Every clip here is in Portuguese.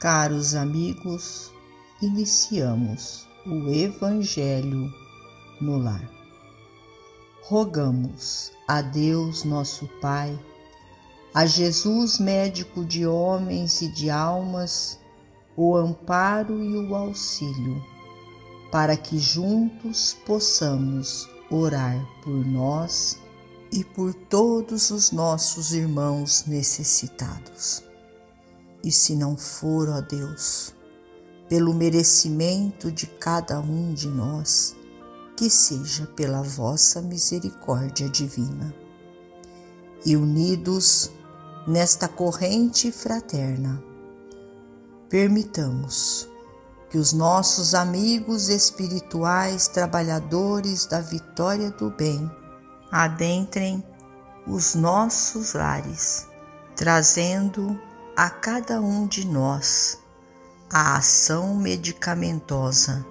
Caros amigos, iniciamos o Evangelho no Lar. Rogamos a Deus, nosso Pai, a Jesus, médico de homens e de almas, o amparo e o auxílio, para que juntos possamos orar por nós e por todos os nossos irmãos necessitados. E se não for, ó Deus, pelo merecimento de cada um de nós, que seja pela vossa misericórdia divina. E unidos nesta corrente fraterna, permitamos que os nossos amigos espirituais, trabalhadores da vitória do bem, adentrem os nossos lares, trazendo a cada um de nós a ação medicamentosa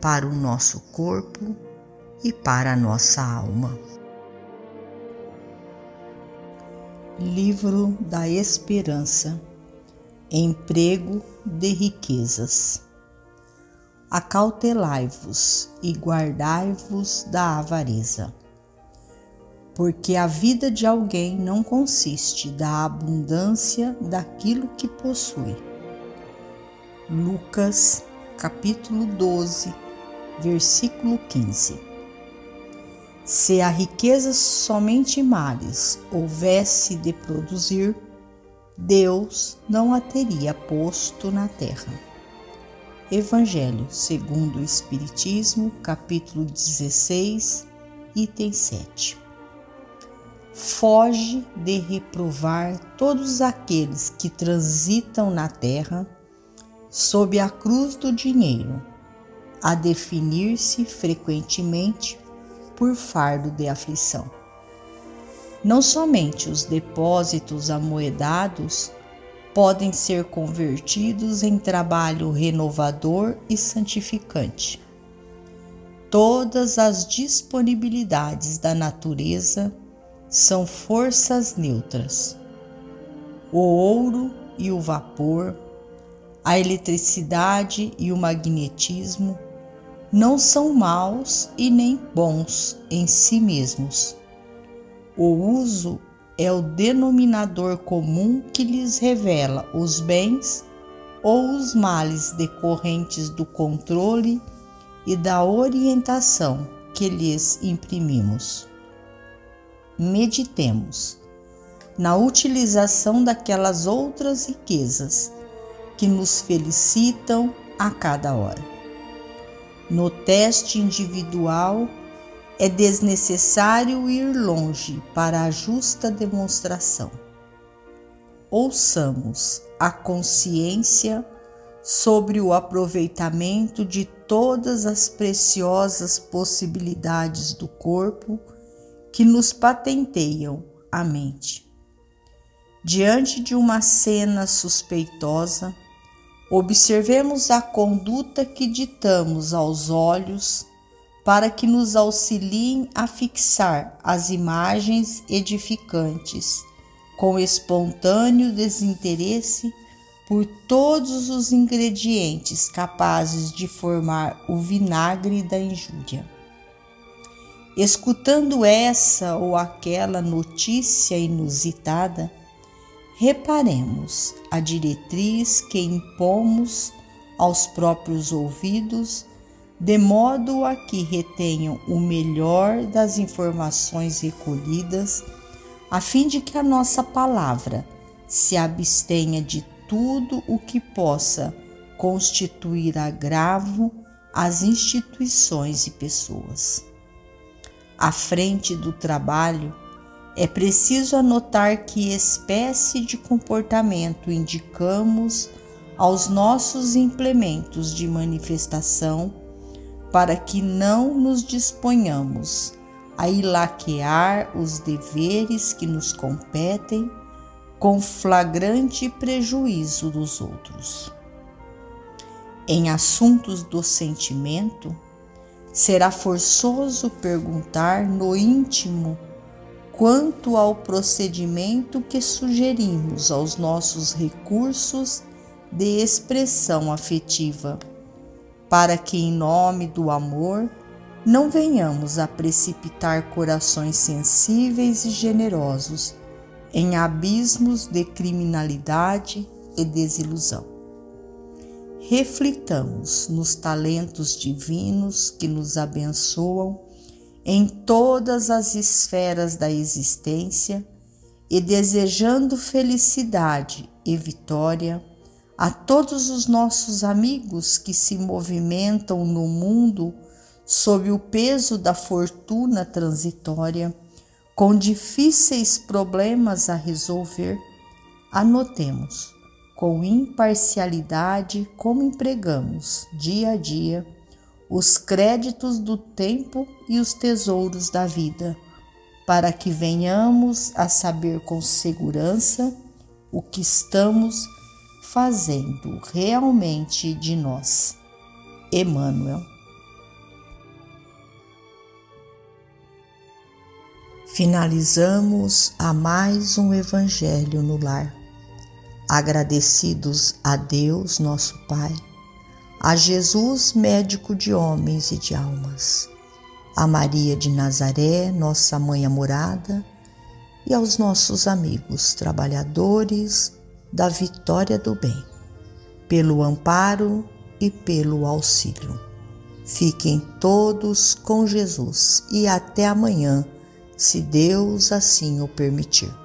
para o nosso corpo e para a nossa alma. Livro da Esperança Emprego de riquezas. Acautelai-vos e guardai-vos da avareza porque a vida de alguém não consiste da abundância daquilo que possui. Lucas, capítulo 12, versículo 15. Se a riqueza somente males houvesse de produzir, Deus não a teria posto na terra. Evangelho segundo o Espiritismo, capítulo 16, item 7 foge de reprovar todos aqueles que transitam na terra sob a cruz do dinheiro, a definir-se frequentemente por fardo de aflição. Não somente os depósitos amoedados podem ser convertidos em trabalho renovador e santificante. Todas as disponibilidades da natureza são forças neutras. O ouro e o vapor, a eletricidade e o magnetismo não são maus e nem bons em si mesmos. O uso é o denominador comum que lhes revela os bens ou os males decorrentes do controle e da orientação que lhes imprimimos meditemos na utilização daquelas outras riquezas que nos felicitam a cada hora. No teste individual, é desnecessário ir longe para a justa demonstração. Ouçamos a consciência sobre o aproveitamento de todas as preciosas possibilidades do corpo que nos patenteiam a mente. Diante de uma cena suspeitosa, observemos a conduta que ditamos aos olhos para que nos auxiliem a fixar as imagens edificantes com espontâneo desinteresse por todos os ingredientes capazes de formar o vinagre da injúria. Escutando essa ou aquela notícia inusitada, reparemos a diretriz que impomos aos próprios ouvidos, de modo a que retenham o melhor das informações recolhidas, a fim de que a nossa palavra se abstenha de tudo o que possa constituir agravo às instituições e pessoas à frente do trabalho, é preciso anotar que espécie de comportamento indicamos aos nossos implementos de manifestação para que não nos disponhamos a ilaquear os deveres que nos competem com flagrante prejuízo dos outros. Em assuntos do sentimento, será forçoso perguntar no íntimo quanto ao procedimento que sugerimos aos nossos recursos de expressão afetiva, para que, em nome do amor, não venhamos a precipitar corações sensíveis e generosos em abismos de criminalidade e desilusão. Reflitamos nos talentos divinos que nos abençoam em todas as esferas da existência e desejando felicidade e vitória a todos os nossos amigos que se movimentam no mundo sob o peso da fortuna transitória, com difíceis problemas a resolver, anotemos com imparcialidade como empregamos dia a dia os créditos do tempo e os tesouros da vida, para que venhamos a saber com segurança o que estamos fazendo realmente de nós. Emmanuel. Finalizamos a mais um Evangelho no Lar. Agradecidos a Deus, nosso Pai, a Jesus, médico de homens e de almas, a Maria de Nazaré, nossa mãe amorada, e aos nossos amigos trabalhadores da vitória do bem, pelo amparo e pelo auxílio. Fiquem todos com Jesus e até amanhã se Deus assim o permitir.